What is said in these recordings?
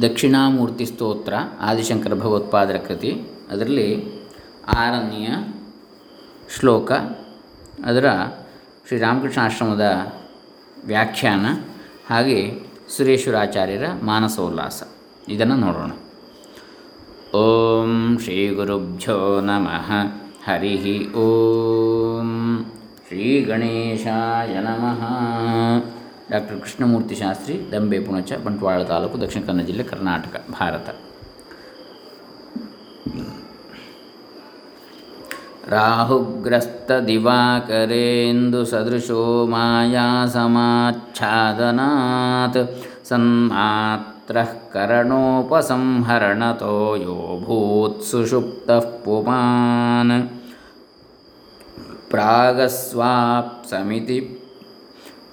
ದಕ್ಷಿಣಾಮೂರ್ತಿ ಸ್ತೋತ್ರ, ಆದಿಶಂಕರ ಭಗವತ್ಪಾದರ ಕೃತಿ, ಅದರಲ್ಲಿ ಆರನೆಯ ಶ್ಲೋಕ, ಅದರ ಶ್ರೀರಾಮಕೃಷ್ಣ ಆಶ್ರಮದ ವ್ಯಾಖ್ಯಾನ, ಹಾಗೆ ಸುರೇಶ್ವರಾಚಾರ್ಯರ ಮಾನಸೋಲ್ಲಾಸ. ಇದನ್ನು ನೋಡೋಣ. ಓಂ ಶ್ರೀ ಗುರುಭ್ಯೋ ನಮಃ. ಹರಿ ಓಂ. ಶ್ರೀ ಗಣೇಶಾಯ ನಮಃ. ಡಾಕ್ಟರ್ ಕೃಷ್ಣಮೂರ್ತಿ ಶಾಸ್ತ್ರಿ, ದಂಬೆ ಪುಣಚ, ಬಂಟ್ವಾಳ ತಾಲೂಕು, ದಕ್ಷಿಣ ಕನ್ನಡ ಜಿಲ್ಲೆ ಕರ್ನಾಟಕ, ಭಾರತ. ರಾಹುಗ್ರಸ್ತದಿವಾಕರೇಂದು ಸದೃಶೋ ಮಾಯಾಸಮಾಚ್ಛಾದನಾತ್ ಸನ್ಮಾತ್ರಃ ಕರಣೋಪಸಂಹರಣತೋ ಯೋ ಭೂತ್ಸುಷುಪ್ತಃ ಪುಮಾನ್. ಪ್ರಾಗಸ್ವಾಪ್ಸಮಿತಿ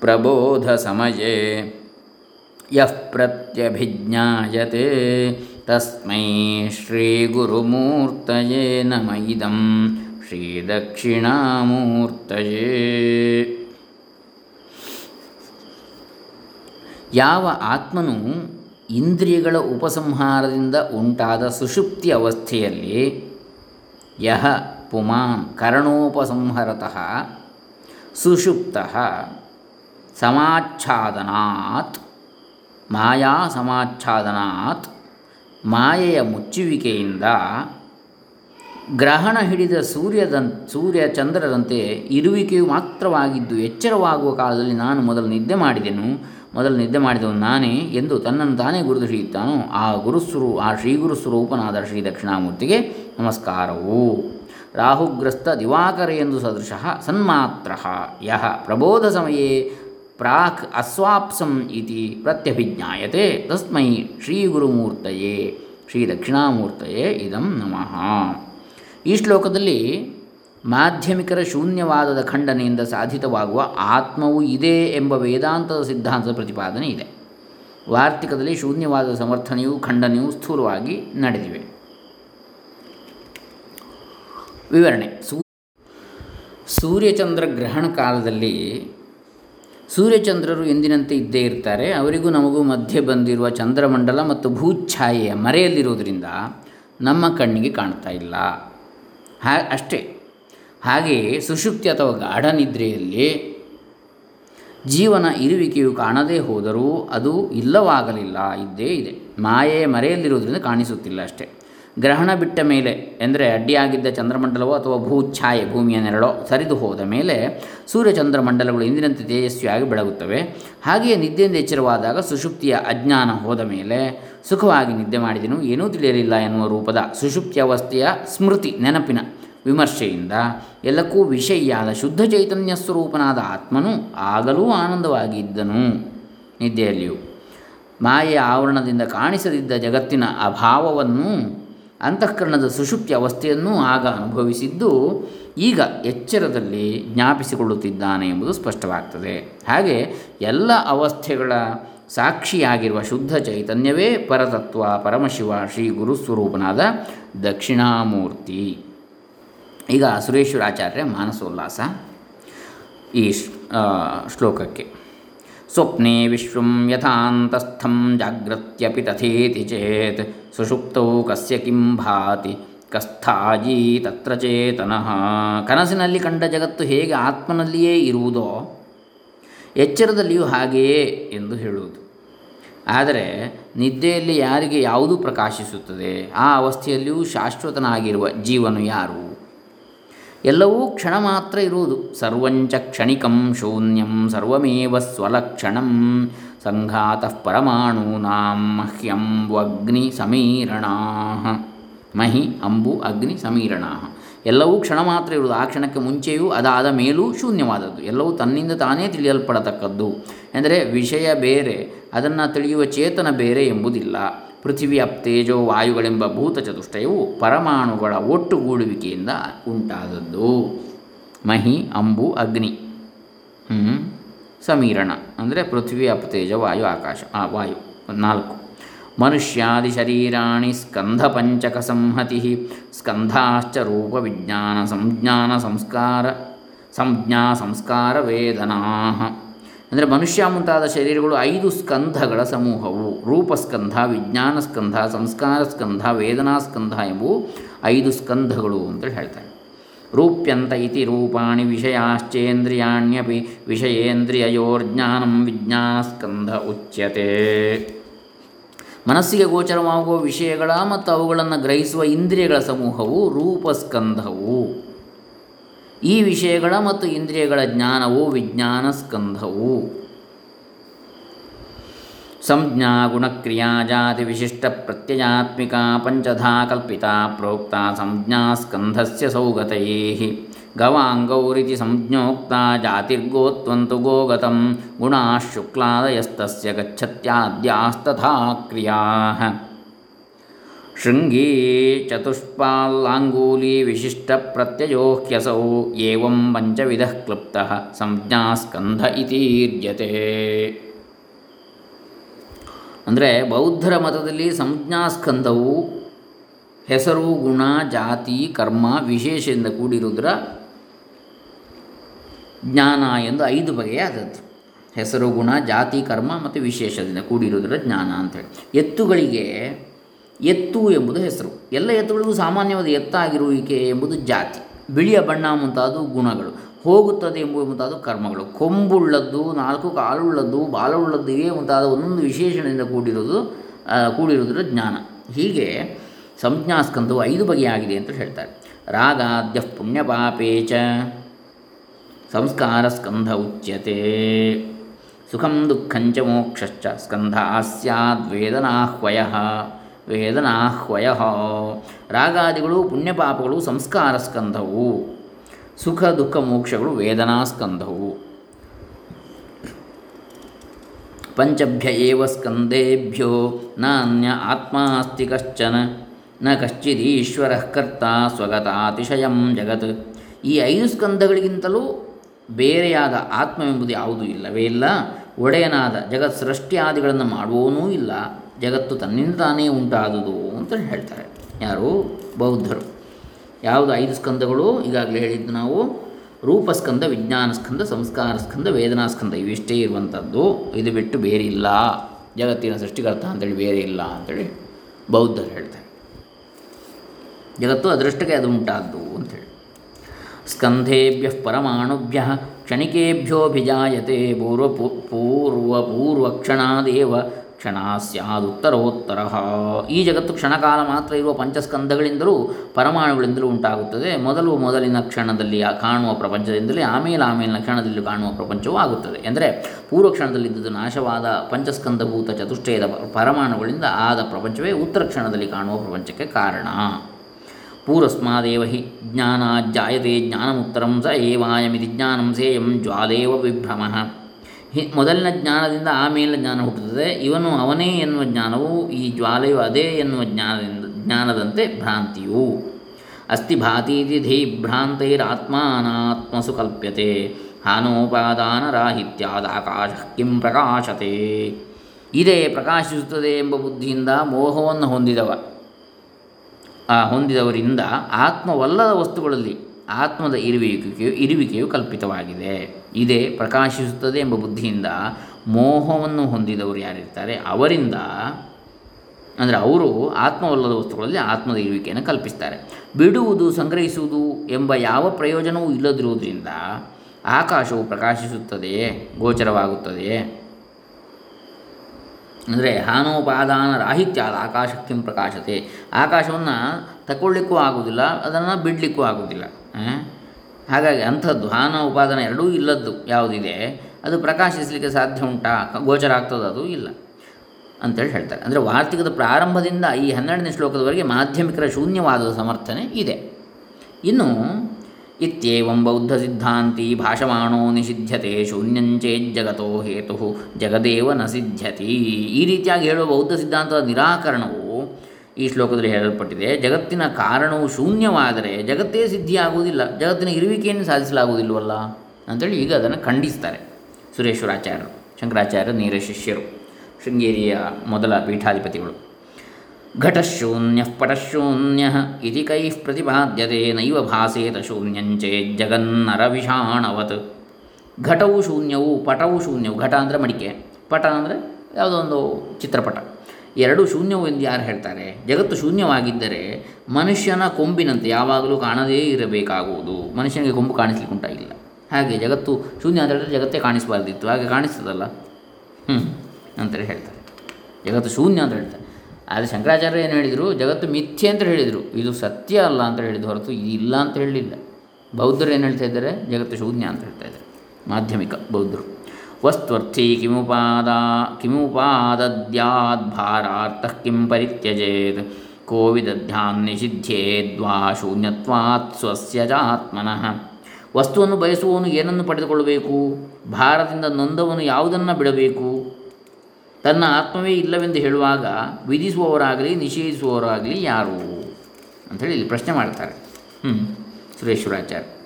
ಪ್ರಬೋಧಸಮಯೇ ಯಃ ಪ್ರತ್ಯಭಿಜ್ಞಾಯತೆ ತಸ್ಮೈ ಶ್ರೀಗುರುಮೂರ್ತಯೇ ನಮ ಇದಂ ಶ್ರೀದಕ್ಷಿಣಾಮೂರ್ತಯೇ ಯಾವ ಆತ್ಮನು ಇಂದ್ರಿಯಗಳ ಉಪಸಂಹಾರದಿಂದ ಉಂಟಾದ ಸುಷುಪ್ತಿ ಅವಸ್ಥೆಯಲ್ಲಿ ಯಹ ಪುಮಾನ್ ಕರಣೋಪಸಂಹರತಃ ಸುಷುಪ್ತಃ ಸಮಾಚ್ಛಾದನಾತ್, ಮಾಯಾ ಸಮಾಚ್ಛಾದನಾತ್, ಮಾಯೆಯ ಮುಚ್ಚುವಿಕೆಯಿಂದ ಗ್ರಹಣ ಹಿಡಿದ ಸೂರ್ಯದಂ, ಸೂರ್ಯ ಚಂದ್ರರಂತೆ ಇರುವಿಕೆಯು ಮಾತ್ರವಾಗಿದ್ದು ಎಚ್ಚರವಾಗುವ ಕಾಲದಲ್ಲಿ ನಾನು ಮೊದಲು ನಿದ್ದೆ ಮಾಡಿದೆನು. ಮೊದಲು ನಿದ್ದೆ ಮಾಡಿದವನು ನಾನೇ ಎಂದು ತನ್ನನ್ನು ತಾನೇ ಗುರುತು ಹಿಡಿಯುತ್ತಾನೋ, ಆ ಗುರುಸ್ವರು ಆ ಶ್ರೀಗುರು ಸ್ವರೂಪನಾದ ಶ್ರೀ ದಕ್ಷಿಣಾಮೂರ್ತಿಗೆ ನಮಸ್ಕಾರವು. ರಾಹುಗ್ರಸ್ತ ದಿವಾಕರ ಎಂದು ಸದೃಶ ಸನ್ಮಾತ್ರ. ಯಹ ಪ್ರಬೋಧ ಸಮಯೇ ಪ್ರಾಕ್ ಅಸ್ವಾಪ್ಸಂ ಇತಿ ಪ್ರತ್ಯಭಿಜ್ಞಾಯತೆ. ತಸ್ಮೈ ಶ್ರೀಗುರುಮೂರ್ತಯೇ ಶ್ರೀ ದಕ್ಷಿಣಾಮೂರ್ತಯೇ ಇದಂ ನಮಃ. ಈ ಶ್ಲೋಕದಲ್ಲಿ ಮಾಧ್ಯಮಿಕರ ಶೂನ್ಯವಾದದ ಖಂಡನೆಯಿಂದ ಸಾಧಿತವಾಗುವ ಆತ್ಮವು ಇದೆ ಎಂಬ ವೇದಾಂತದ ಸಿದ್ಧಾಂತದ ಪ್ರತಿಪಾದನೆ ಇದೆ. ವಾರ್ತಿಕದಲ್ಲಿ ಶೂನ್ಯವಾದದ ಸಮರ್ಥನೆಯೂ ಖಂಡನೆಯೂ ಸ್ಥೂಲವಾಗಿ ನಡೆದಿವೆ. ವಿವರಣೆ. ಸೂರ್ಯಚಂದ್ರ ಗ್ರಹಣ ಕಾಲದಲ್ಲಿ ಸೂರ್ಯಚಂದ್ರರು ಎಂದಿನಂತೆ ಇದ್ದೇ ಇರ್ತಾರೆ. ಅವರಿಗೂ ನಮಗೂ ಮಧ್ಯೆ ಬಂದಿರುವ ಚಂದ್ರಮಂಡಲ ಮತ್ತು ಭೂಛಾಯೆಯ ಮರೆಯಲ್ಲಿರೋದ್ರಿಂದ ನಮ್ಮ ಕಣ್ಣಿಗೆ ಕಾಣ್ತಾ ಇಲ್ಲ. ಹಾ, ಅಷ್ಟೇ. ಹಾಗೆಯೇ ಸುಷುಪ್ತಿ ಅಥವಾ ಗಾಢನಿದ್ರೆಯಲ್ಲಿ ಜೀವನ ಇರುವಿಕೆಯು ಕಾಣದೇ ಹೋದರೂ ಅದು ಇಲ್ಲವಾಗಲಿಲ್ಲ. ಇದ್ದೇ ಇದೆ. ಮಾಯೆಯ ಮರೆಯಲ್ಲಿರುವುದರಿಂದ ಕಾಣಿಸುತ್ತಿಲ್ಲ ಅಷ್ಟೇ. ಗ್ರಹಣ ಬಿಟ್ಟ ಮೇಲೆ ಎಂದರೆ ಅಡ್ಡಿಯಾಗಿದ್ದ ಚಂದ್ರಮಂಡಲವೋ ಅಥವಾ ಭೂಛಾಯೆ ಭೂಮಿಯ ನೆರಳೋ ಸರಿದು ಹೋದ ಮೇಲೆ ಸೂರ್ಯಚಂದ್ರಮಂಡಲಗಳು ಇಂದಿನಂತೆ ತೇಜಸ್ವಿಯಾಗಿ ಬೆಳಗುತ್ತವೆ. ಹಾಗೆಯೇ ನಿದ್ದೆಯಿಂದ ಎಚ್ಚರವಾದಾಗ ಸುಷುಪ್ತಿಯ ಅಜ್ಞಾನ ಹೋದ ಮೇಲೆ ಸುಖವಾಗಿ ನಿದ್ದೆ ಮಾಡಿದನು ಏನೂ ತಿಳಿಯಲಿಲ್ಲ ಎನ್ನುವ ರೂಪದ ಸುಷುಪ್ತಿ ಅವಸ್ಥೆಯ ಸ್ಮೃತಿ ನೆನಪಿನ ವಿಮರ್ಶೆಯಿಂದ ಎಲ್ಲಕ್ಕೂ ವಿಷಯಿಯಾದ ಶುದ್ಧ ಚೈತನ್ಯ ಸ್ವರೂಪನಾದ ಆತ್ಮನು ಆಗಲೂ ಆನಂದವಾಗಿದ್ದನು ನಿದ್ದೆಯಲ್ಲಿಯೂ. ಮಾಯೆಯ ಆವರಣದಿಂದ ಕಾಣಿಸದಿದ್ದ ಜಗತ್ತಿನ ಅಭಾವವನ್ನು ಅಂತಃಕರಣದ ಸುಷುಪ್ತಿ ಅವಸ್ಥೆಯನ್ನು ಆಗ ಅನುಭವಿಸಿದ್ದು ಈಗ ಎಚ್ಚರದಲ್ಲಿ ಜ್ಞಾಪಿಸಿಕೊಳ್ಳುತ್ತಿದ್ದಾನೆ ಎಂಬುದು ಸ್ಪಷ್ಟವಾಗ್ತದೆ. ಹಾಗೆ ಎಲ್ಲ ಅವಸ್ಥೆಗಳ ಸಾಕ್ಷಿಯಾಗಿರುವ ಶುದ್ಧ ಚೈತನ್ಯವೇ ಪರತತ್ವ, ಪರಮಶಿವ, ಶ್ರೀ ಗುರುಸ್ವರೂಪನಾದ ದಕ್ಷಿಣಾಮೂರ್ತಿ. ಈಗ ಸುರೇಶ್ವರಾಚಾರ್ಯ ಮಾನಸೋಲ್ಲಾಸ ಈ ಶ್ಲೋಕಕ್ಕೆ. ಸ್ವಪ್ನೆ ವಿಶ್ವಂ ಯಥಾಂತಸ್ಥಂ ಜಾಗ್ರತ್ಯಪಿ ತಥೇತಿ ಚೇತ್ ಸುಷುಪ್ತೌ ಕಸ್ಯ ಕಿಂ ಭಾತಿ ಕಸ್ಥಾಯಿ ತತ್ರ ಚೇತನಃ ಕನಸಿನಲ್ಲಿ ಕಂಡ ಜಗತ್ತು ಹೇಗೆ ಆತ್ಮನಲ್ಲಿಯೇ ಇರುವುದೋ, ಎಚ್ಚರದಲ್ಲಿಯೂ ಹಾಗೆಯೇ ಎಂದು ಹೇಳುವುದು. ಆದರೆ, ನಿದ್ದೆಯಲ್ಲಿ ಯಾರಿಗೆ ಯಾವುದು ಪ್ರಕಾಶಿಸುತ್ತದೆ, ಆ ಅವಸ್ಥೆಯಲ್ಲಿಯೂ ಶಾಶ್ವತನಾಗಿರುವ ಜೀವನು ಯಾರು? ಎಲ್ಲವೂ ಕ್ಷಣ ಮಾತ್ರ ಇರುವುದು. ಸರ್ವಂಚ ಕ್ಷಣಿಕಂ ಶೂನ್ಯಂ, ಸರ್ವಮೇವ ಸ್ವಲಕ್ಷಣಂ. ಸಂಘಾತಃ ಪರಮಾಣೂನಾಂ ಮಹ್ಯಂ ಅಗ್ನಿ ಸಮೀರಣಾ ಮಹಿ, ಅಂಬು, ಅಗ್ನಿ ಸಮೀರಣಾ ಎಲ್ಲವೂ ಕ್ಷಣ ಮಾತ್ರ ಇರುವುದು. ಆ ಕ್ಷಣಕ್ಕೆ ಮುಂಚೆಯೂ ಅದಾದ ಮೇಲೂ ಶೂನ್ಯವಾದದ್ದು. ಎಲ್ಲವೂ ತನ್ನಿಂದ ತಾನೇ ತಿಳಿಯಲ್ಪಡತಕ್ಕದ್ದು. ಎಂದರೆ ವಿಷಯ ಬೇರೆ, ಅದನ್ನು ತಿಳಿಯುವ ಚೇತನ ಬೇರೆ ಎಂಬುದಿಲ್ಲ. ಪೃಥಿವಿ ಅಪ್ತೇಜೋ ವಾಯುಗಳೆಂಬ ಭೂತ ಚತುಷ್ಟಯವು ಪರಮಾಣುಗಳ ಒಟ್ಟುಗೂಡುವಿಕೆಯಿಂದ ಉಂಟಾದದ್ದು. ಮಹಿ, ಅಂಬು, ಅಗ್ನಿ ಸಮೀರಣ, ಅಂದರೆ ಪೃಥ್ವಿ ಅಪ್ತೇಜ ವಾಯು, ಆಕಾಶ, ಆ, ವಾಯು, ನಾಲ್ಕು. ಮನುಷ್ಯಾದಿ ಶರೀರಾಣಿ ಸ್ಕಂಧ ಪಂಚಕ ಸಂಹತಿ, ಸ್ಕಂಧಾಶ್ಚ ರೂಪ ವಿಜ್ಞಾನ ಸಂಜ್ಞಾನ ಸಂಸ್ಕಾರ, ಸಂಜ್ಞಾ ಸಂಸ್ಕಾರ ವೇದನಾ ಅಂದರೆ ಮನುಷ್ಯ ಮುಂತಾದ ಶರೀರಗಳು ಐದು ಸ್ಕಂಧಗಳ ಸಮೂಹವು. ರೂಪಸ್ಕಂಧ ವಿಜ್ಞಾನ ಸ್ಕಂಧ ಸಂಸ್ಕಾರ ಸ್ಕಂಧ ವೇದನಾ ಸ್ಕಂಧ ಎಂಬು ಐದು ಸ್ಕಂಧಗಳು ಅಂತೇಳಿ ಹೇಳ್ತಾರೆ. ರೂಪ್ಯಂತ ಇತಿ ರೂಪಾಣಿ ವಿಷಯಾಶ್ಚೇಂದ್ರಿಯಾಣ್ಯಪಿ ವಿಜ್ಞಾನ ವಿಜ್ಞಾನಸ್ಕಂಧ ಉಚ್ಯತೆ. ಮನಸ್ಸಿಗೆ ಗೋಚರವಾಗುವ ವಿಷಯಗಳ ಮತ್ತು ಅವುಗಳನ್ನು ಗ್ರಹಿಸುವ ಇಂದ್ರಿಯಗಳ ಸಮೂಹವು ರೂಪಸ್ಕಂಧವು. ಈ ವಿಷಯಗಳ ಮತ್ತು ಇಂದ್ರಿಯಗಳ ಜ್ಞಾನವು ವಿಜ್ಞಾನ ಸ್ಕಂಧವು ಸಂಜ್ಞಾ ಗುಣಕ್ರಿಯಾ ಜಾತಿ ವಿಶಿಷ್ಟ ಪ್ರತ್ಯಯಾತ್ಮಿಕ ಪಂಚಧಾ ಕಲ್ಪಿತ ಪ್ರೋಕ್ತ ಸಂಜ್ಞಾ ಸ್ಕಂಧಸ್ಯ ಸೌಗತೈ ಗವಾಂಗೌರಿತಿ ಸಂಜ್ಞೋಕ್ತ ಜಾತಿರ್ಗೋತ್ವಂತು ಗೋಗತಂ ಗುಣಾ ಶುಕ್ಲಾದಯಸ್ತಸ್ಯ ಗಚ್ಚತ್ಯಾದ್ಯಾಸ್ತಥಾ ಕ್ರಿಯಾ. ಶೃಂಗೀ ಚತುಷ್ಪಾಲ್ಲಾಂಗೂಲಿ ವಿಶಿಷ್ಟ ಹ್ಯಸೌ ಏವಂ ಪಂಚವಿಧ ಕ್ಲುಪ್ತ ಸಂಜ್ಞಾಸ್ಕಂಧ ಇತೀರ್ಯತೆ ಅಂದರೆ ಬೌದ್ಧರ ಮತದಲ್ಲಿ ಸಂಜ್ಞಾಸ್ಕಂಧವು ಹೆಸರು, ಗುಣ, ಜಾತಿ, ಕರ್ಮ ವಿಶೇಷದಿಂದ ಕೂಡಿರುವುದರ ಜ್ಞಾನ ಎಂದು ಐದು ಬಗೆಯಾದದ್ದು ಹೆಸರು, ಗುಣ, ಜಾತಿ, ಕರ್ಮ ಮತ್ತು ವಿಶೇಷದಿಂದ ಕೂಡಿರುವುದರ ಜ್ಞಾನ ಅಂತೇಳಿ ಎತ್ತುಗಳಿಗೆ ಎತ್ತು ಎಂಬುದು ಹೆಸರು. ಎಲ್ಲ ಎತ್ತುಗಳಿಗೂ ಸಾಮಾನ್ಯವಾದ ಎತ್ತಾಗಿರುವಿಕೆ ಎಂಬುದು ಜಾತಿ. ಬಿಳಿಯ ಬಣ್ಣ ಮುಂತಾದವು ಗುಣಗಳು. ಹೋಗುತ್ತದೆ ಎಂಬುವ ಮುಂತಾದ ಕರ್ಮಗಳು. ಕೊಂಬುಳ್ಳದ್ದು, ನಾಲ್ಕು ಕಾಲುಳ್ಳದ್ದು, ಬಾಲವುಳ್ಳದ್ದು ಇವೇ ಮುಂತಾದ ಒಂದೊಂದು ವಿಶೇಷಣದಿಂದ ಕೂಡಿರುವುದು ಕೂಡಿರುವುದರ ಜ್ಞಾನ. ಹೀಗೆ ಸಂಜ್ಞಾಸ್ಕಂದವು ಐದು ಬಗೆಯಾಗಿದೆ ಅಂತ ಹೇಳ್ತಾರೆ. ರಾಗಾದ್ಯ ಪುಣ್ಯಪಾಪೇಚ ಸಂಸ್ಕಾರ ಸ್ಕಂಧ ಉಚ್ಯತೆ, ಸುಖಂ ದುಃಖಂಚ ಮೋಕ್ಷಶ್ಚ ಸ್ಕಂಧ ಸ್ಯಾದ್ವೇದನಾಹ್ವಯ ವೇದನಾಹ್ವಯ. ರಾಗಾದಿಗಳು, ಪುಣ್ಯಪಾಪಗಳು, ಸಂಸ್ಕಾರ ಸ್ಕಂಧವು. ಸುಖ, ದುಃಖ, ಮೋಕ್ಷಗಳು, ವೇದನಾ ಸ್ಕಂಧವು. ಪಂಚಭ್ಯ ಏವ ಸ್ಕಂದೇಭ್ಯೋ ನಾನ್ಯ ಆತ್ಮಾಸ್ತಿ ಕಶ್ಚನ, ನ ಕಶ್ಚಿದೀಶ್ವರ ಕರ್ತ ಸ್ವಗತಾತಿಶಯಂ ಜಗತ್. ಈ ಐದು ಸ್ಕಂದಗಳಿಗಿಂತಲೂ ಬೇರೆಯಾದ ಆತ್ಮವೆಂಬುದು ಯಾವುದೂ ಇಲ್ಲವೇ ಇಲ್ಲ. ಒಡೆಯನಾದ ಜಗತ್ ಸೃಷ್ಟಿಯಾದಿಗಳನ್ನು ಮಾಡುವವನೂ ಇಲ್ಲ. ಜಗತ್ತು ತನ್ನಿಂದ ತಾನೇ ಉಂಟಾದುದು ಅಂತ ಹೇಳ್ತಾರೆ. ಯಾರು? ಬೌದ್ಧರು. ಯಾವುದು ಐದು ಸ್ಕಂದಗಳು? ಈಗಾಗಲೇ ಹೇಳಿದ್ದು ನಾವು. ರೂಪಸ್ಕಂದ ವಿಜ್ಞಾನ ಸ್ಕಂದ ಸಂಸ್ಕಾರ ಸ್ಕಂದ ವೇದನಾ ಸ್ಕಂದ ಇವಿಷ್ಟೇ ಇರುವಂಥದ್ದು. ಇದು ಬಿಟ್ಟು ಬೇರೆ ಇಲ್ಲ. ಜಗತ್ತಿನ ಸೃಷ್ಟಿಕರ್ತ ಅಂತೇಳಿ ಬೇರೆ ಇಲ್ಲ ಅಂತೇಳಿ ಬೌದ್ಧರು ಹೇಳ್ತಾರೆ. ಜಗತ್ತು ಅದೃಷ್ಟಕ್ಕೆ ಅದು ಉಂಟಾದ್ದು ಅಂತೇಳಿ. ಸ್ಕಂಧೇಭ್ಯ ಪರಮಾಣುಭ್ಯ ಕ್ಷಣಿಕೇಭ್ಯೋಭಿಜಾಯತೆ ಪೂರ್ವ ಪೂರ್ವ ಪೂರ್ವಕ್ಷಣಾದೇವ ಕ್ಷಣ ಸ್ಯಾದುತ್ತರೋತ್ತರ. ಈ ಜಗತ್ತು ಕ್ಷಣಕಾಲ ಮಾತ್ರ ಇರುವ ಪಂಚಸ್ಕಂದಗಳಿಂದಲೂ ಪರಮಾಣುಗಳಿಂದಲೂ ಉಂಟಾಗುತ್ತದೆ. ಮೊದಲು ಮೊದಲಿನ ಕ್ಷಣದಲ್ಲಿ ಕಾಣುವ ಪ್ರಪಂಚದಿಂದಲೇ ಆಮೇಲೆ ಆಮೇಲಿನ ಕ್ಷಣದಲ್ಲಿ ಕಾಣುವ ಪ್ರಪಂಚವೂ ಆಗುತ್ತದೆ. ಅಂದರೆ ಪೂರ್ವ ಕ್ಷಣದಲ್ಲಿದ್ದುದು ನಾಶವಾದ ಪಂಚಸ್ಕಂದಭೂತ ಚತುಷ್ಟಯದ ಪರಮಾಣುಗಳಿಂದ ಆದ ಪ್ರಪಂಚವೇ ಉತ್ತರ ಕ್ಷಣದಲ್ಲಿ ಕಾಣುವ ಪ್ರಪಂಚಕ್ಕೆ ಕಾರಣ. ಪೂರಸ್ಮಾದೇವ ಹಿ ಜಾಯತೆ ಜ್ಞಾನಮುತ್ತರಂ ಸ ಏವಾಯಮಿತಿ ಜ್ಞಾನಂ ಸೇಯಂ ಜ್ವಾಲೇವ ವಿಭ್ರಮ. ಹಿ, ಮೊದಲಿನ ಜ್ಞಾನದಿಂದ ಆಮೇಲೆ ಜ್ಞಾನ ಹುಟ್ಟುತ್ತದೆ. ಇವನು ಅವನೇ ಎನ್ನುವ ಜ್ಞಾನವು ಈ ಜ್ವಾಲೆಯು ಅದೇ ಎನ್ನುವ ಜ್ಞಾನದಿಂದ, ಜ್ಞಾನದಂತೆ ಭ್ರಾಂತಿಯು. ಅಸ್ತಿ ಭಾತೀತಿ ಧೀ ಭ್ರಾಂತೈರಾತ್ಮಾನಾತ್ಮಸು ಕಲ್ಪ್ಯತೆ. ಹಾನೋಪಾದಾನರಾಹಿತ್ಯಾದ ಆಕಾಶ ಕಿಂ ಪ್ರಕಾಶತೆ. ಇದೇ ಪ್ರಕಾಶಿಸುತ್ತದೆ ಎಂಬ ಬುದ್ಧಿಯಿಂದ ಮೋಹವನ್ನು ಹೊಂದಿದವ, ಆ, ಹೊಂದಿದವರಿಂದ ಆತ್ಮವಲ್ಲದ ವಸ್ತುಗಳಲ್ಲಿ ಆತ್ಮದ ಇರುವಿಕೆಯು ಇರುವಿಕೆಯು ಕಲ್ಪಿತವಾಗಿದೆ. ಇದೇ ಪ್ರಕಾಶಿಸುತ್ತದೆ ಎಂಬ ಬುದ್ಧಿಯಿಂದ ಮೋಹವನ್ನು ಹೊಂದಿದವರು ಯಾರಿರ್ತಾರೆ? ಅವರಿಂದ, ಅಂದರೆ ಅವರು ಆತ್ಮವಲ್ಲದ ವಸ್ತುಗಳಲ್ಲಿ ಆತ್ಮದ ಇರುವಿಕೆಯನ್ನು ಕಲ್ಪಿಸ್ತಾರೆ. ಬಿಡುವುದು, ಸಂಗ್ರಹಿಸುವುದು ಎಂಬ ಯಾವ ಪ್ರಯೋಜನವೂ ಇಲ್ಲದಿರುವುದರಿಂದ ಆಕಾಶವು ಪ್ರಕಾಶಿಸುತ್ತದೆಯೇ ಗೋಚರವಾಗುತ್ತದೆಯೇ ಅಂದರೆ ಹಾನೋಪಾದಾನ ರಾಹಿತ್ಯ ಆದ ಕಿಂ ಪ್ರಕಾಶತೆ. ಆಕಾಶವನ್ನು ತಗೊಳ್ಳಿಕ್ಕೂ ಆಗುವುದಿಲ್ಲ, ಅದನ್ನು ಬಿಡಲಿಕ್ಕೂ ಆಗುವುದಿಲ್ಲ. ಹಾಗಾಗಿ ಅಂಥ ಧ್ವಾನ ಉಪಾದನ ಎರಡೂ ಇಲ್ಲದ್ದು ಯಾವುದಿದೆ, ಅದು ಪ್ರಕಾಶಿಸಲಿಕ್ಕೆ ಸಾಧ್ಯ ಉಂಟಾ? ಗೋಚರ ಆಗ್ತದೆ ಅದು ಇಲ್ಲ ಅಂತೇಳಿ ಹೇಳ್ತಾರೆ. ಅಂದರೆ ವಾರ್ತಿಕದ ಪ್ರಾರಂಭದಿಂದ ಈ ಹನ್ನೆರಡನೇ ಶ್ಲೋಕದವರೆಗೆ ಮಾಧ್ಯಮಿಕರ ಶೂನ್ಯವಾದದ ಸಮರ್ಥನೆ ಇದೆ. ಇನ್ನು, ಇತ್ಯೇವಂ ಬೌದ್ಧ ಸಿದ್ಧಾಂತಿ ಭಾಷಮಾಣೋ ನಿಷಿಧ್ಯತೆ ಜಗತೋ ಹೇತು ಜಗದೇವ ನ ಸಿದ್ಧ್ಯತಿ ಈ ರೀತಿಯಾಗಿ ಹೇಳುವ ಬೌದ್ಧ ಸಿದ್ಧಾಂತದ ನಿರಾಕರಣವು ಈ ಶ್ಲೋಕದಲ್ಲಿ ಹೇಳಲ್ಪಟ್ಟಿದೆ, ಜಗತ್ತಿನ ಕಾರಣವು ಶೂನ್ಯವಾದರೆ ಜಗತ್ತೇ ಸಿದ್ಧಿಯಾಗುವುದಿಲ್ಲ, ಜಗತ್ತಿನ ಇರುವಿಕೆಯನ್ನು ಸಾಧಿಸಲಾಗುವುದಿಲ್ಲವಲ್ಲ ಅಂತೇಳಿ ಈಗ ಅದನ್ನು ಖಂಡಿಸ್ತಾರೆ ಸುರೇಶ್ವರಾಚಾರ್ಯರು ಶಂಕರಾಚಾರ್ಯ ನೇರ ಶಿಷ್ಯರು, ಶೃಂಗೇರಿಯ ಮೊದಲ ಪೀಠಾಧಿಪತಿಗಳು. ಘಟಶೂನ್ಯ ಪಟಶೂನ್ಯ ಇತಿ ಕೈ ಪ್ರತಿಪಾದ್ಯತೆ, ನೈವ ಭಾಸೇತ ಶೂನ್ಯಂಚೇ ಜಗನ್ನರ ವಿಷಾಣವತ್. ಘಟವು ಶೂನ್ಯವು ಪಟವು ಶೂನ್ಯವು, ಘಟ ಅಂದರೆ ಮಡಿಕೆ, ಪಟ ಅಂದರೆ ಯಾವುದೋ ಒಂದು ಚಿತ್ರಪಟ. ಎರಡು ಶೂನ್ಯವು ಎಂದು ಯಾರು ಹೇಳ್ತಾರೆ? ಜಗತ್ತು ಶೂನ್ಯವಾಗಿದ್ದರೆ ಮನುಷ್ಯನ ಕೊಂಬಿನಂತೆ ಯಾವಾಗಲೂ ಕಾಣದೇ ಇರಬೇಕಾಗುವುದು. ಮನುಷ್ಯನಿಗೆ ಕೊಂಬು ಕಾಣಿಸ್ಲಿಕ್ಕೆ ಉಂಟಾಗಿಲ್ಲ ಹಾಗೆ ಜಗತ್ತು ಶೂನ್ಯ ಅಂತ ಹೇಳಿದ್ರೆ ಜಗತ್ತೇ ಕಾಣಿಸಬಾರ್ದಿತ್ತು. ಹಾಗೆ ಕಾಣಿಸ್ತದಲ್ಲ? ಹ್ಞೂ ಅಂತೇಳಿ ಹೇಳ್ತಾರೆ. ಜಗತ್ತು ಶೂನ್ಯ ಅಂತ ಹೇಳ್ತಾರೆ. ಆದರೆ ಶಂಕರಾಚಾರ್ಯ ಏನು ಹೇಳಿದರು? ಜಗತ್ತು ಮಿಥ್ಯೆ ಅಂತ ಹೇಳಿದರು. ಇದು ಸತ್ಯ ಅಲ್ಲ ಅಂತ ಹೇಳಿದ ಹೊರತು ಇಲ್ಲ ಅಂತ ಹೇಳಲಿಲ್ಲ ಬೌದ್ಧರು ಏನು ಹೇಳ್ತಾ ಇದ್ದಾರೆ? ಜಗತ್ತು ಶೂನ್ಯ ಅಂತ ಹೇಳ್ತಾ ಇದ್ದಾರೆ. ಮಾಧ್ಯಮಿಕ ಬೌದ್ಧರು. ವಸ್ತ್ವರ್ಥಿ ಕಿಮುಪಾದ ಕಿಮುಪಾದದ್ಯಾದ್ಭಾರಾರ್ಥ ಕಿಂ ಪರಿತ್ಯಜೇತ್? ಕೋವಿದಧ್ಯಾನ್ ನಿಷಿಧ್ಯೇದ್ವಾ ಶೂನ್ಯತ್ವಾತ್ ಸ್ವಸ್ಯ ಆತ್ಮನಃ ವಸ್ತುವನ್ನು ಬಯಸುವವನು ಏನನ್ನು ಪಡೆದುಕೊಳ್ಳಬೇಕು? ಭಾರದಿಂದ ನೊಂದವನು ಯಾವುದನ್ನು ಬಿಡಬೇಕು? ತನ್ನ ಆತ್ಮವೇ ಇಲ್ಲವೆಂದು ಹೇಳುವಾಗ ವಿಧಿಸುವವರಾಗಲಿ, ನಿಷೇಧಿಸುವವರಾಗಲಿ ಯಾರು? ಅಂಥೇಳಿ ಇಲ್ಲಿ ಪ್ರಶ್ನೆ ಮಾಡ್ತಾರೆ. ಹ್ಞೂ ಸುರೇಶ್ವರಾಚಾರ್ಯ.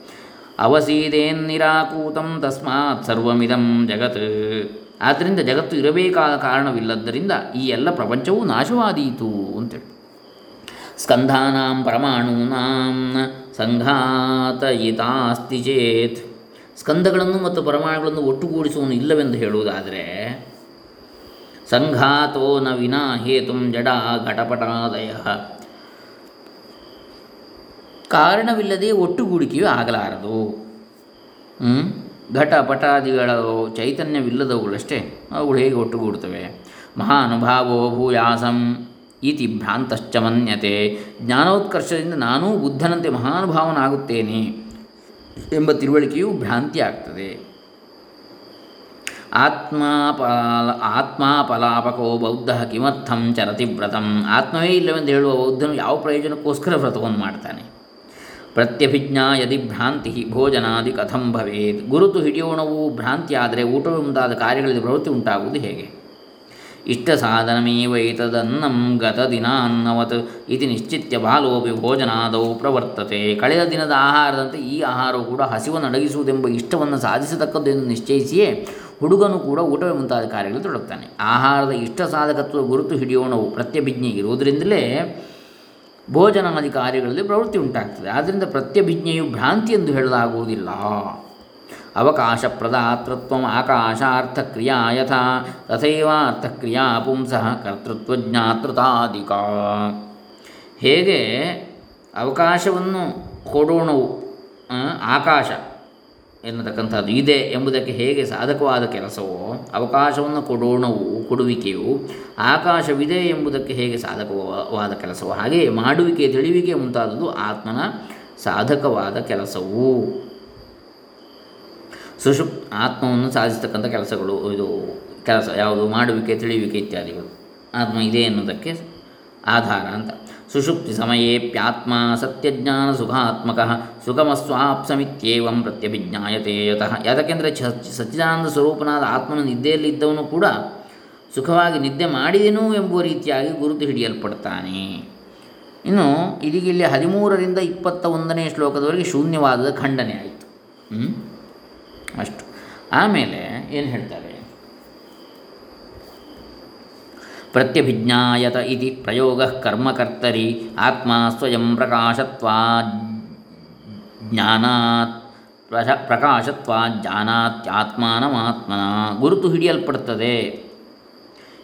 ಅವಸೀದೇನ್ ನಿರಾಕೂತಂ ತಸ್ಮಾತ್ ಸರ್ವಮಿದಂ ಜಗತ್. ಆದ್ದರಿಂದ ಜಗತ್ತು ಇರಬೇಕಾದ ಕಾರಣವಿಲ್ಲದ್ದರಿಂದ ಈ ಎಲ್ಲ ಪ್ರಪಂಚವೂ ನಾಶವಾದೀತು ಅಂತೇಳಿ. ಸ್ಕಂಧಾನಾಂ ಪರಮಾಣೂನಾಂ ಸಂಘಾತಯಿತಾಸ್ತಿ ಚೇತ್. ಸ್ಕಂದಗಳನ್ನು ಮತ್ತು ಪರಮಾಣುಗಳನ್ನು ಒಟ್ಟುಗೂಡಿಸುವನು ಇಲ್ಲವೆಂದು ಹೇಳುವುದಾದರೆ, ಸಂಘಾತೋ ನ ವಿನಾ ಹೇತುಂ ಜಡ ಘಟಪಟಾದಯ. ಕಾರಣವಿಲ್ಲದೆ ಒಟ್ಟುಗೂಡಿಕೆಯೂ ಆಗಲಾರದು? ಘಟ ಪಟಾದಿಗಳ ಚೈತನ್ಯವಿಲ್ಲದವುಗಳಷ್ಟೇ ಅವುಗಳು ಹೇಗೆ ಒಟ್ಟುಗೂಡುತ್ತವೆ? ಮಹಾನುಭಾವೋ ಭೂಯಾಸಂ ಇತಿ ಭ್ರಾಂತಶ್ಚ ಮನ್ಯತೆ. ಜ್ಞಾನೋತ್ಕರ್ಷದಿಂದ ನಾನೂ ಬುದ್ಧನಂತೆ ಮಹಾನುಭಾವನಾಗುತ್ತೇನೆ ಎಂಬ ತಿಳುವಳಿಕೆಯು ಭ್ರಾಂತಿ ಆಗ್ತದೆ ಆತ್ಮಾಪಾಲ ಆತ್ಮಾಪಲಾಪಕೋ ಬೌದ್ಧ ಕಿಮರ್ಥಂ ಚರತಿ ವ್ರತಂ. ಆತ್ಮವೇ ಇಲ್ಲವೆಂದು ಹೇಳುವ ಬೌದ್ಧನು ಯಾವ ಪ್ರಯೋಜನಕ್ಕೋಸ್ಕರ ವ್ರತವನ್ನು ಮಾಡ್ತಾನೆ? ಪ್ರತ್ಯಭಿಜ್ಞಾ ಯದಿ ಭ್ರಾಂತಿ ಭೋಜನಾದಿ ಕಥಂ ಭವೇತ್. ಗುರುತು ಹಿಡಿಯೋಣವು ಭ್ರಾಂತಿಯಾದರೆ ಊಟವೇ ಮುಂತಾದ ಕಾರ್ಯಗಳಲ್ಲಿ ಪ್ರವೃತ್ತಿ ಉಂಟಾಗುವುದು ಹೇಗೆ? ಇಷ್ಟ ಸಾಧನಮೇವೈತದನ್ನಂ ಗತ ದಿನಾನ್ನವತ್. ಇತಿ ನಿಶ್ಚಿತ್ಯ ಬಾಲೋಪಿ ಭೋಜನಾದವು ಪ್ರವರ್ತತೆ. ಕಳೆದ ದಿನದ ಆಹಾರದಂತೆ ಈ ಆಹಾರವು ಕೂಡ ಹಸಿವನ್ನು ಅಡಗಿಸುವುದೆಂಬ ಇಷ್ಟವನ್ನು ಸಾಧಿಸತಕ್ಕದ್ದು ಎಂದು ನಿಶ್ಚಯಿಸಿಯೇ ಹುಡುಗನು ಕೂಡ ಊಟವೇ ಮುಂತಾದ ಕಾರ್ಯಗಳಲ್ಲಿ ತೊಡಗುತ್ತಾನೆ ಆಹಾರದ ಇಷ್ಟ ಸಾಧಕತ್ವ ಗುರುತು ಹಿಡಿಯೋಣವು ಪ್ರತ್ಯಭಿಜ್ಞೆ ಇರುವುದರಿಂದಲೇ ಭೋಜನಾದಿ ಕಾರ್ಯಗಳಲ್ಲಿ ಪ್ರವೃತ್ತಿ ಉಂಟಾಗ್ತದೆ. ಆದ್ದರಿಂದ ಪ್ರತ್ಯಭಿಜ್ಞೆಯು ಭ್ರಾಂತಿ ಎಂದು ಹೇಳಲಾಗುವುದಿಲ್ಲ. ಅವಕಾಶ ಪ್ರದಾತೃತ್ವ ಆಕಾಶಾರ್ಥಕ್ರಿಯಾ ಯಥಾ ತಥೈವ ಅರ್ಥಕ್ರಿಯಾ ಪುಂಸಃ ಕರ್ತೃತ್ವಜ್ಞಾತೃತಾದಿಕ ಹೇಗೆ ಅವಕಾಶವನ್ನು ಕೊಡೋಣವು ಆಕಾಶ ಎನ್ನತಕ್ಕಂಥದ್ದು. ಇದೆ ಎಂಬುದಕ್ಕೆ ಹೇಗೆ ಸಾಧಕವಾದ ಕೆಲಸವೋ, ಅವಕಾಶವನ್ನು ಕೊಡೋಣವು, ಕೊಡುವಿಕೆಯು, ಆಕಾಶವಿದೆ ಎಂಬುದಕ್ಕೆ ಹೇಗೆ ಸಾಧಕವಾದ ಕೆಲಸವೋ ಹಾಗೆಯೇ ಮಾಡುವಿಕೆ, ತಿಳಿವಿಕೆ ಮುಂತಾದದ್ದು ಆತ್ಮನ ಸಾಧಕವಾದ ಕೆಲಸವು. ಸುಷುಪ್ ಆತ್ಮವನ್ನು ಸಾಧಿಸತಕ್ಕಂಥ ಕೆಲಸಗಳು ಇದು, ಕೆಲಸ ಯಾವುದು, ಮಾಡುವಿಕೆ ತಿಳಿಯುವಿಕೆ ಇತ್ಯಾದಿಗಳು. ಆತ್ಮ ಇದೆ ಎನ್ನುವುದಕ್ಕೆ ಆಧಾರ ಅಂತ. ಸುಷುಪ್ತಿ ಸಮಯೇಪ್ಯಾತ್ಮ ಸತ್ಯಜ್ಞಾನ ಸುಖಾತ್ಮಕ ಸುಖಮಸ್ವಾಪ್ಸಮಿತ್ಯೇವಂ ಪ್ರತ್ಯಭಿಜ್ಞಾಯತೆ ಯತಃ ಯಾತಕ್ಕೆಂದರೆ ಚ ಸಚ್ಚಿದಾನಂದ ಸ್ವರೂಪನಾದ ಆತ್ಮನ ನಿದ್ದೆಯಲ್ಲಿದ್ದವನು ಕೂಡ ಸುಖವಾಗಿ ನಿದ್ದೆ ಮಾಡಿದೆನು ಎಂಬುವ ರೀತಿಯಾಗಿ ಗುರುತು ಹಿಡಿಯಲ್ಪಡ್ತಾನೆ. ಇನ್ನು ಇದೀಗ ಇಲ್ಲಿ ಹದಿಮೂರರಿಂದ ಇಪ್ಪತ್ತ ಒಂದನೇ ಶ್ಲೋಕದವರೆಗೆ ಶೂನ್ಯವಾದದ ಖಂಡನೆ ಆಯಿತು. ಅಷ್ಟು. ಆಮೇಲೆ ಏನು ಹೇಳ್ತಾರೆ? ಪ್ರತ್ಯಭಿಜ್ಞಾಯತ ಇತಿ ಪ್ರಯೋಗ ಕರ್ಮಕರ್ತರಿ ಆತ್ಮ ಸ್ವಯಂ ಪ್ರಕಾಶತ್ವಾ ಜ್ಞಾನಾತ್ ಪ್ರಶ ಪ್ರಕಾಶತ್ವಾ ಜ್ಞಾನಾತ್ಯಾತ್ಮಾನಮಾತ್ಮನ ಗುರುತು ಹಿಡಿಯಲ್ಪಡುತ್ತದೆ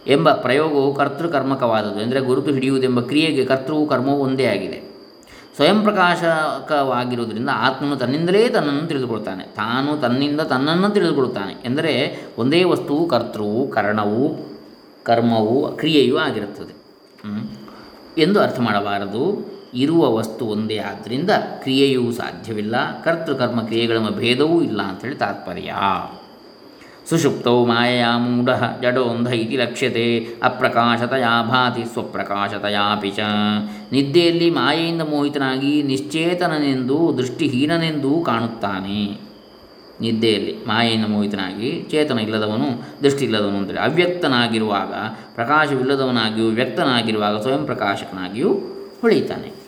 ಎಂಬ ಪ್ರಯೋಗವು ಕರ್ತೃಕರ್ಮಕವಾದದ್ದು. ಎಂದರೆ ಗುರುತು ಹಿಡಿಯುವುದೆಂಬ ಕ್ರಿಯೆಗೆ ಕರ್ತೃವು ಕರ್ಮವು ಒಂದೇ ಆಗಿದೆ. ಸ್ವಯಂ ಪ್ರಕಾಶಕವಾಗಿರುವುದರಿಂದ ಆತ್ಮನು ತನ್ನಿಂದಲೇ ತನ್ನನ್ನು ತಿಳಿದುಕೊಳ್ತಾನೆ. ತಾನು ತನ್ನಿಂದ ತನ್ನನ್ನು ತಿಳಿದುಕೊಳ್ಳುತ್ತಾನೆ ಎಂದರೆ ಒಂದೇ ವಸ್ತುವು ಕರ್ತೃವು, ಕರಣವು ಕರ್ಮವು ಕ್ರಿಯೆಯೂ ಆಗಿರುತ್ತದೆ. ಎಂದು ಅರ್ಥ ಮಾಡಬಾರದು. ಇರುವ ವಸ್ತು ಒಂದೇ ಆದ್ದರಿಂದ ಕ್ರಿಯೆಯೂ ಸಾಧ್ಯವಿಲ್ಲ. ಕರ್ತೃಕರ್ಮ ಕ್ರಿಯೆಗಳ ಭೇದವೂ ಇಲ್ಲ ಅಂಥೇಳಿ ತಾತ್ಪರ್ಯ. ಸುಷುಪ್ತೌ ಮಾಯಾ ಮೂಢ ಜಡೋಂಧ ಇತಿ ಲಕ್ಷ್ಯತೆ. ಅಪ್ರಕಾಶತಯಾ ಭಾತಿ ಸ್ವಪ್ರಕಾಶತಯಾಪಿ ಚ. ನಿದ್ದೆಯಲ್ಲಿ ಮಾಯೆಯಿಂದ ಮೋಹಿತನಾಗಿ ನಿಶ್ಚೇತನನೆಂದು ದೃಷ್ಟಿಹೀನನೆಂದೂ ಕಾಣುತ್ತಾನೆ. ನಿದ್ದೆಯಲ್ಲಿ ಮಾಯೆಯಿಂದ ಮೋಹಿತನಾಗಿ ಚೇತನ ಇಲ್ಲದವನು, ದೃಷ್ಟಿ ಇಲ್ಲದವನು ಅಂತೇಳಿ ಅವ್ಯಕ್ತನಾಗಿರುವಾಗ, ಪ್ರಕಾಶವಿಲ್ಲದವನಾಗಿಯೂ ವ್ಯಕ್ತನಾಗಿರುವಾಗ ಸ್ವಯಂ ಪ್ರಕಾಶಕನಾಗಿಯೂ ಹೊಳೆಯುತ್ತಾನೆ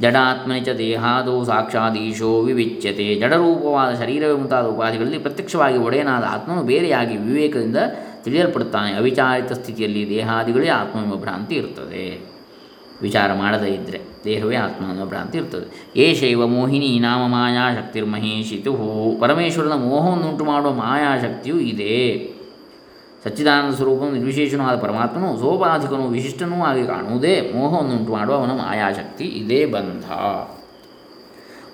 ಜಡಾತ್ಮನಿ ಚ ದೇಹಾದೋ ಸಾಕ್ಷಾದೀಶೋ ವಿವಿಚ್ಯತೆ. ಜಡರೂಪವಾದ ಶರೀರವೇ ಮುಂತಾದ ಉಪಾಧಿಗಳಲ್ಲಿ ಪ್ರತ್ಯಕ್ಷವಾಗಿ ಒಡೆಯನಾದ ಆತ್ಮನು ಬೇರೆಯಾಗಿ ವಿವೇಕದಿಂದ ತಿಳಿಯಲ್ಪಡುತ್ತಾನೆ. ಅವಿಚಾರಿತ ಸ್ಥಿತಿಯಲ್ಲಿ ದೇಹಾದಿಗಳೇ ಆತ್ಮವೆಂಬ ಭ್ರಾಂತಿ ಇರುತ್ತದೆ. ವಿಚಾರ ಮಾಡದೇ ಇದ್ದರೆ ದೇಹವೇ ಆತ್ಮ ಅನ್ನೋ ಭ್ರಾಂತಿ ಇರ್ತದೆ. ಏಷೈವ ಮೋಹಿನಿ ನಾಮ ಮಾಯಾಶಕ್ತಿರ್ಮಹೇಶಿತು ಪರಮೇಶ್ವರನ ಮೋಹವನ್ನುಂಟು ಮಾಡುವ ಮಾಯಾಶಕ್ತಿಯು ಇದೆ. ಸಚ್ಚಿದಾನಂದ ಸ್ವರೂಪನು, ನಿರ್ವಿಶೇಷನೂ ಆದ ಪರಮಾತ್ಮನು, ಸೋಪಾಧಿಕನು ವಿಶಿಷ್ಟನೂ ಆಗಿ ಕಾಣುವುದೇ. ಮೋಹವನ್ನುಂಟು ಮಾಡುವ ಅವನ ಮಾಯಾಶಕ್ತಿ ಇದೇ ಬಂಧ.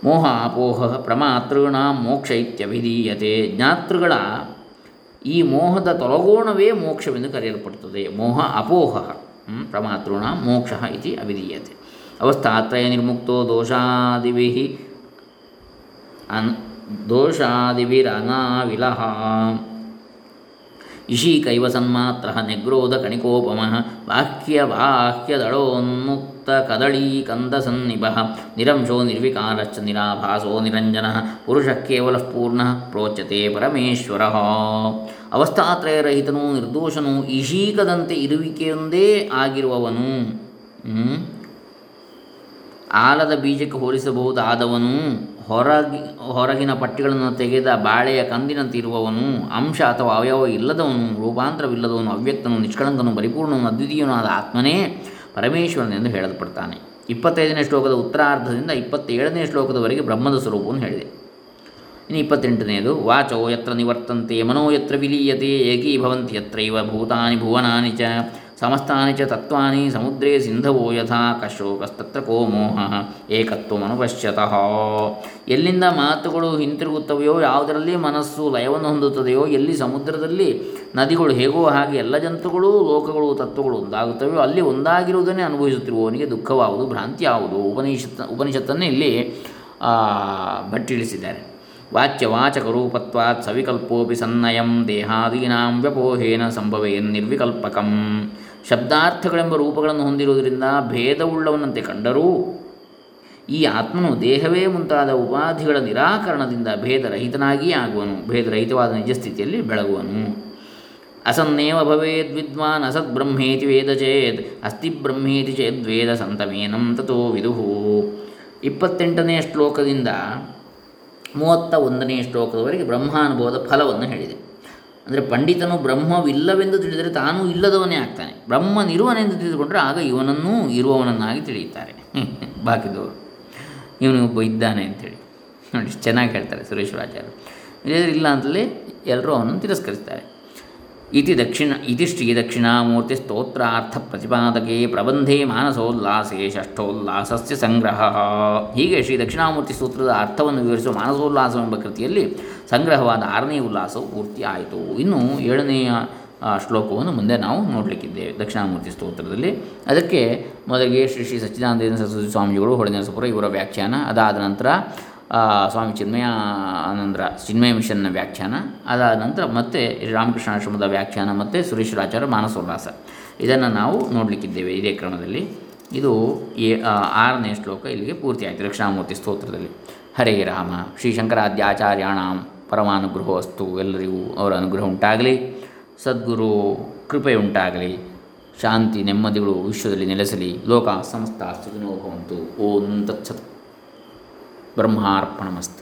ಮೋಹ ಅಪೋಹ ಪ್ರಮಾತೃಣ ಮೋಕ್ಷ ಇತ್ಯಭಿಧೀಯತೆ ಜ್ಞಾತೃಗಳ ಈ ಮೋಹದ ತೊಲಗೋಣವೇ ಮೋಕ್ಷವೆಂದು ಕರೆಯಲ್ಪಡುತ್ತದೆ ಮೋಹ ಅಪೋಹ. ಪ್ರಮಾತೃಣ ಮೋಕ್ಷ ಇತಿ ಅವಿಧೀಯತೆ. ಅವಸ್ಥಾತ್ರಯ ನಿರ್ಮುಕ್ತೋ ದೋಷಾದಿಭಿ ಅನ್ ದೋಷಾದಿಭಿರನಾವಿಲಹ ಇಶೀಕೈವ ಸನ್ಮಾತ್ರ ನಿಗ್ರೋಧ ಕಣಿಕೋಪಮ ಬಾಹ್ಯ ಬಾಹ್ಯದಳೋನ್ಮುಕ್ತ ಕದಳೀ ಕಂದಸನ್ನಿಭ ನಿರಂಶೋ ನಿರ್ವಿಕಾರಶ್ಚ ನಿರಾಭಾಸೋ ನಿರಂಜನ ಪುರುಷ ಕೇವಲ ಪೂರ್ಣ ಪ್ರೋಚ್ಯತೆ ಪರಮೇಶ್ವರ. ಅವಸ್ಥಾತ್ರಯರಹಿತನು ನಿರ್ದೋಷನು ಇಶೀಕದಂತೆ ಇರುವಿಕೆಯೊಂದೇ ಆಗಿರುವವನು ಆಲದ ಬೀಜಕ್ಕೆ ಹೋಲಿಸಬಹುದಾದವನು. ಹೊರಗಿ, ಹೊರಗಿನ ಪಟ್ಟಿಗಳನ್ನು ತೆಗೆದ ಬಾಳೆಯ ಕಂದಿನಂತಿರುವವನು, ಅಂಶ ಅಥವಾ ಅವಯವ ಇಲ್ಲದವನು, ರೂಪಾಂತರವಿಲ್ಲದವನು, ಅವ್ಯಕ್ತನು, ನಿಷ್ಕಳಂಕನು, ಪರಿಪೂರ್ಣನು, ಅದ್ವಿತೀಯನಾದ ಆತ್ಮನೇ ಪರಮೇಶ್ವರನೆಂದು ಹೇಳಲ್ಪಡ್ತಾನೆ. ಇಪ್ಪತ್ತೈದನೇ ಶ್ಲೋಕದ ಉತ್ತರಾರ್ಧದಿಂದ ಇಪ್ಪತ್ತೇಳನೇ ಶ್ಲೋಕದವರೆಗೆ ಬ್ರಹ್ಮದ ಸ್ವರೂಪವನ್ನು ಹೇಳಿದೆ. ಇನ್ನು ಇಪ್ಪತ್ತೆಂಟನೆಯದು, ವಾಚೋ ಯತ್ರ ನಿವರ್ತಂತೆ, ಮನೋ ಯತ್ರ ವಿಲೀಯತೆ, ಏಕೀಭವಂತಿ ಯತ್ರೈವ ಭೂತಾನಿ ಭುವನಾನಿ ಚ. ಸಮಸ್ತಾನಿ ಚ ತತ್ವಾನಿ ಸಮುದ್ರೇ ಸಿಂಧವೋ ಯಥಾ ಕಶೋಕಸ್ತತ್ರ ಕೋ ಮೋಹ, ಏಕತ್ವಮನುಪಶ್ಯತಃ. ಎಲ್ಲಿಂದ ಮಾತುಗಳು ಹಿಂತಿರುಗುತ್ತವೆಯೋ, ಯಾವುದರಲ್ಲಿ ಮನಸ್ಸು ಲಯವನ್ನು ಹೊಂದುತ್ತದೆಯೋ, ಎಲ್ಲಿ ಸಮುದ್ರದಲ್ಲಿ ನದಿಗಳು ಹೇಗೋ ಹಾಗೆ ಎಲ್ಲ ಜಂತುಗಳು, ಲೋಕಗಳು, ತತ್ವಗಳು ಒಂದಾಗುತ್ತವೆಯೋ, ಅಲ್ಲಿ ಒಂದಾಗಿರುವುದನ್ನೇ ಅನುಭವಿಸುತ್ತಿರುವವನಿಗೆ ದುಃಖವಾಗುವುದು ಭ್ರಾಂತಿ ಯಾವುದು ಉಪನಿಷತ್, ಉಪನಿಷತ್ತನ್ನೇ ಇಲ್ಲಿ ಭಟ್ಟಿಳಿಸಿದ್ದಾರೆ. ವಾಚ್ಯವಾಚಕರೂಪತ್ವಾತ್ ಸವಿಕಲ್ಪೋಪಿ ಸನ್ನಯಂ ದೇಹಾದೀನಾಂ ವ್ಯಪೋಹೇನ ಸಂಭವೇನ್ ನಿರ್ವಿಕಲ್ಪಕಂ. ಶಬ್ದಾರ್ಥಗಳೆಂಬ ರೂಪಗಳನ್ನು ಹೊಂದಿರುವುದರಿಂದ ಭೇದವುಳ್ಳವನಂತೆ ಕಂಡರೂ ಈ ಆತ್ಮನು ದೇಹವೇ ಮುಂತಾದ ಉಪಾಧಿಗಳ ನಿರಾಕರಣದಿಂದ ಭೇದರಹಿತನಾಗಿಯೇ ಆಗುವನು. ಭೇದರಹಿತವಾದ ನಿಜಸ್ಥಿತಿಯಲ್ಲಿ ಬೆಳಗುವನು. ಅಸನ್ನೇವ ಭವೇದ್ ವಿದ್ವಾನ್ ಅಸತ್ ಬ್ರಹ್ಮೇತಿ ವೇದ ಚೇದ್ ಅಸ್ತಿ ಬ್ರಹ್ಮೇತಿ ಚೇದ್ ವೇದ ಸಂತಮೇನಂ ತೋ ವಿದುಹು ಇಪ್ಪತ್ತೆಂಟನೇ ಶ್ಲೋಕದಿಂದ ಮೂವತ್ತ ಒಂದನೇ ಶ್ಲೋಕದವರೆಗೆ ಬ್ರಹ್ಮಾನುಭವದ ಫಲವನ್ನು ಹೇಳಿದೆ. ಅಂದರೆ ಪಂಡಿತನು ಬ್ರಹ್ಮವಿಲ್ಲವೆಂದು ತಿಳಿದರೆ ತಾನೂ ಇಲ್ಲದವನೇ ಆಗ್ತಾನೆ. ಬ್ರಹ್ಮನಿರುವನೆಂದು ತಿಳಿದುಕೊಂಡರೆ ಆಗ ಇವನನ್ನೂ ಇರುವವನನ್ನಾಗಿ ತಿಳಿಯುತ್ತಾರೆ. ಬಾಕಿದವರು ಇವನು ಒಬ್ಬ ಇದ್ದಾನೆ ಅಂತೇಳಿ. ನೋಡಿ, ಚೆನ್ನಾಗಿ ಹೇಳ್ತಾರೆ ಸುರೇಶ್ವರಾಚಾರ್ಯರು ಇಲ್ಲದ್ರೆ ಇಲ್ಲ ಅಂತಲೇ ಎಲ್ಲರೂ ಅವನನ್ನು ತಿರಸ್ಕರಿಸ್ತಾರೆ. ಇತಿ ದಕ್ಷಿಣ ಇತಿ ಶ್ರೀ ದಕ್ಷಿಣಾಮೂರ್ತಿ ಸ್ತೋತ್ರಾರ್ಥ ಪ್ರತಿಪಾದಕೆ ಪ್ರಬಂಧೆ ಮಾನಸೋಲ್ಲಾಸೆ ಷಷ್ಠೋಲ್ಲಾಸಸ್ಯ ಸಂಗ್ರಹ ಹೀಗೆ ಶ್ರೀ ದಕ್ಷಿಣಾಮೂರ್ತಿ ಸೂತ್ರದ ಅರ್ಥವನ್ನು ವಿವರಿಸುವ ಮಾನಸೋಲ್ಲಾಸವೆಂಬ ಕೃತಿಯಲ್ಲಿ ಸಂಗ್ರಹವಾದ ಆರನೇ ಉಲ್ಲಾಸವು ಪೂರ್ತಿ ಆಯಿತು. ಇನ್ನು ಏಳನೆಯ ಶ್ಲೋಕವನ್ನು ಮುಂದೆ ನಾವು ನೋಡಲಿಕ್ಕಿದ್ದೇವೆ ದಕ್ಷಿಣಾಮೂರ್ತಿ ಸ್ತೋತ್ರದಲ್ಲಿ. ಅದಕ್ಕೆ ಮೊದಲಿಗೆ ಶ್ರೀ ಶ್ರೀ ಸಚ್ಚಿದಾನಂದ ಸರಸ್ವತಿ ಸ್ವಾಮಿಗಳು ಇವರ ವ್ಯಾಖ್ಯಾನ. ಅದಾದ ನಂತರ ಸ್ವಾಮಿ ಚಿನ್ಮಯ ಆನಂದರ ಚಿನ್ಮಯ ಮಿಷನ್ನ ವ್ಯಾಖ್ಯಾನ. ಅದಾದ ನಂತರ ಮತ್ತೆ ರಾಮಕೃಷ್ಣಾಶ್ರಮದ ವ್ಯಾಖ್ಯಾನ ಮತ್ತು ಸುರೇಶ್ವರಾಚಾರ್ಯ ಮಾನಸೋಲ್ಲಾಸ. ಇದನ್ನು ನಾವು ನೋಡಲಿಕ್ಕಿದ್ದೇವೆ ಇದೇ ಕ್ರಮದಲ್ಲಿ ಇದು ಎ ಆರನೇ ಶ್ಲೋಕ ಇಲ್ಲಿಗೆ ಪೂರ್ತಿ ಆಯಿತು ದಕ್ಷಿಣಾಮೂರ್ತಿ ಸ್ತೋತ್ರದಲ್ಲಿ. ಹರೇ ರಾಮ, ಶ್ರೀ ಶಂಕರಾದ್ಯಾಚಾರ್ಯಾಣ ಪರಮಾನುಗ್ರಹವಸ್ತು ಎಲ್ಲರಿಗೂ ಅವರ ಅನುಗ್ರಹ ಉಂಟಾಗಲಿ. ಸದ್ಗುರು, ಕೃಪೆ ಉಂಟಾಗಲಿ. ಶಾಂತಿ ನೆಮ್ಮದಿಗಳು ವಿಶ್ವದಲ್ಲಿ ನೆಲೆಸಲಿ. ಲೋಕ ಸಮಸ್ತ ಸುಖಿನೋ ಭವಂತು ಓಂ ತತ್ಸತ್. ಬ್ರಹ್ಮಾರ್ಪಣಮಸ್ತು.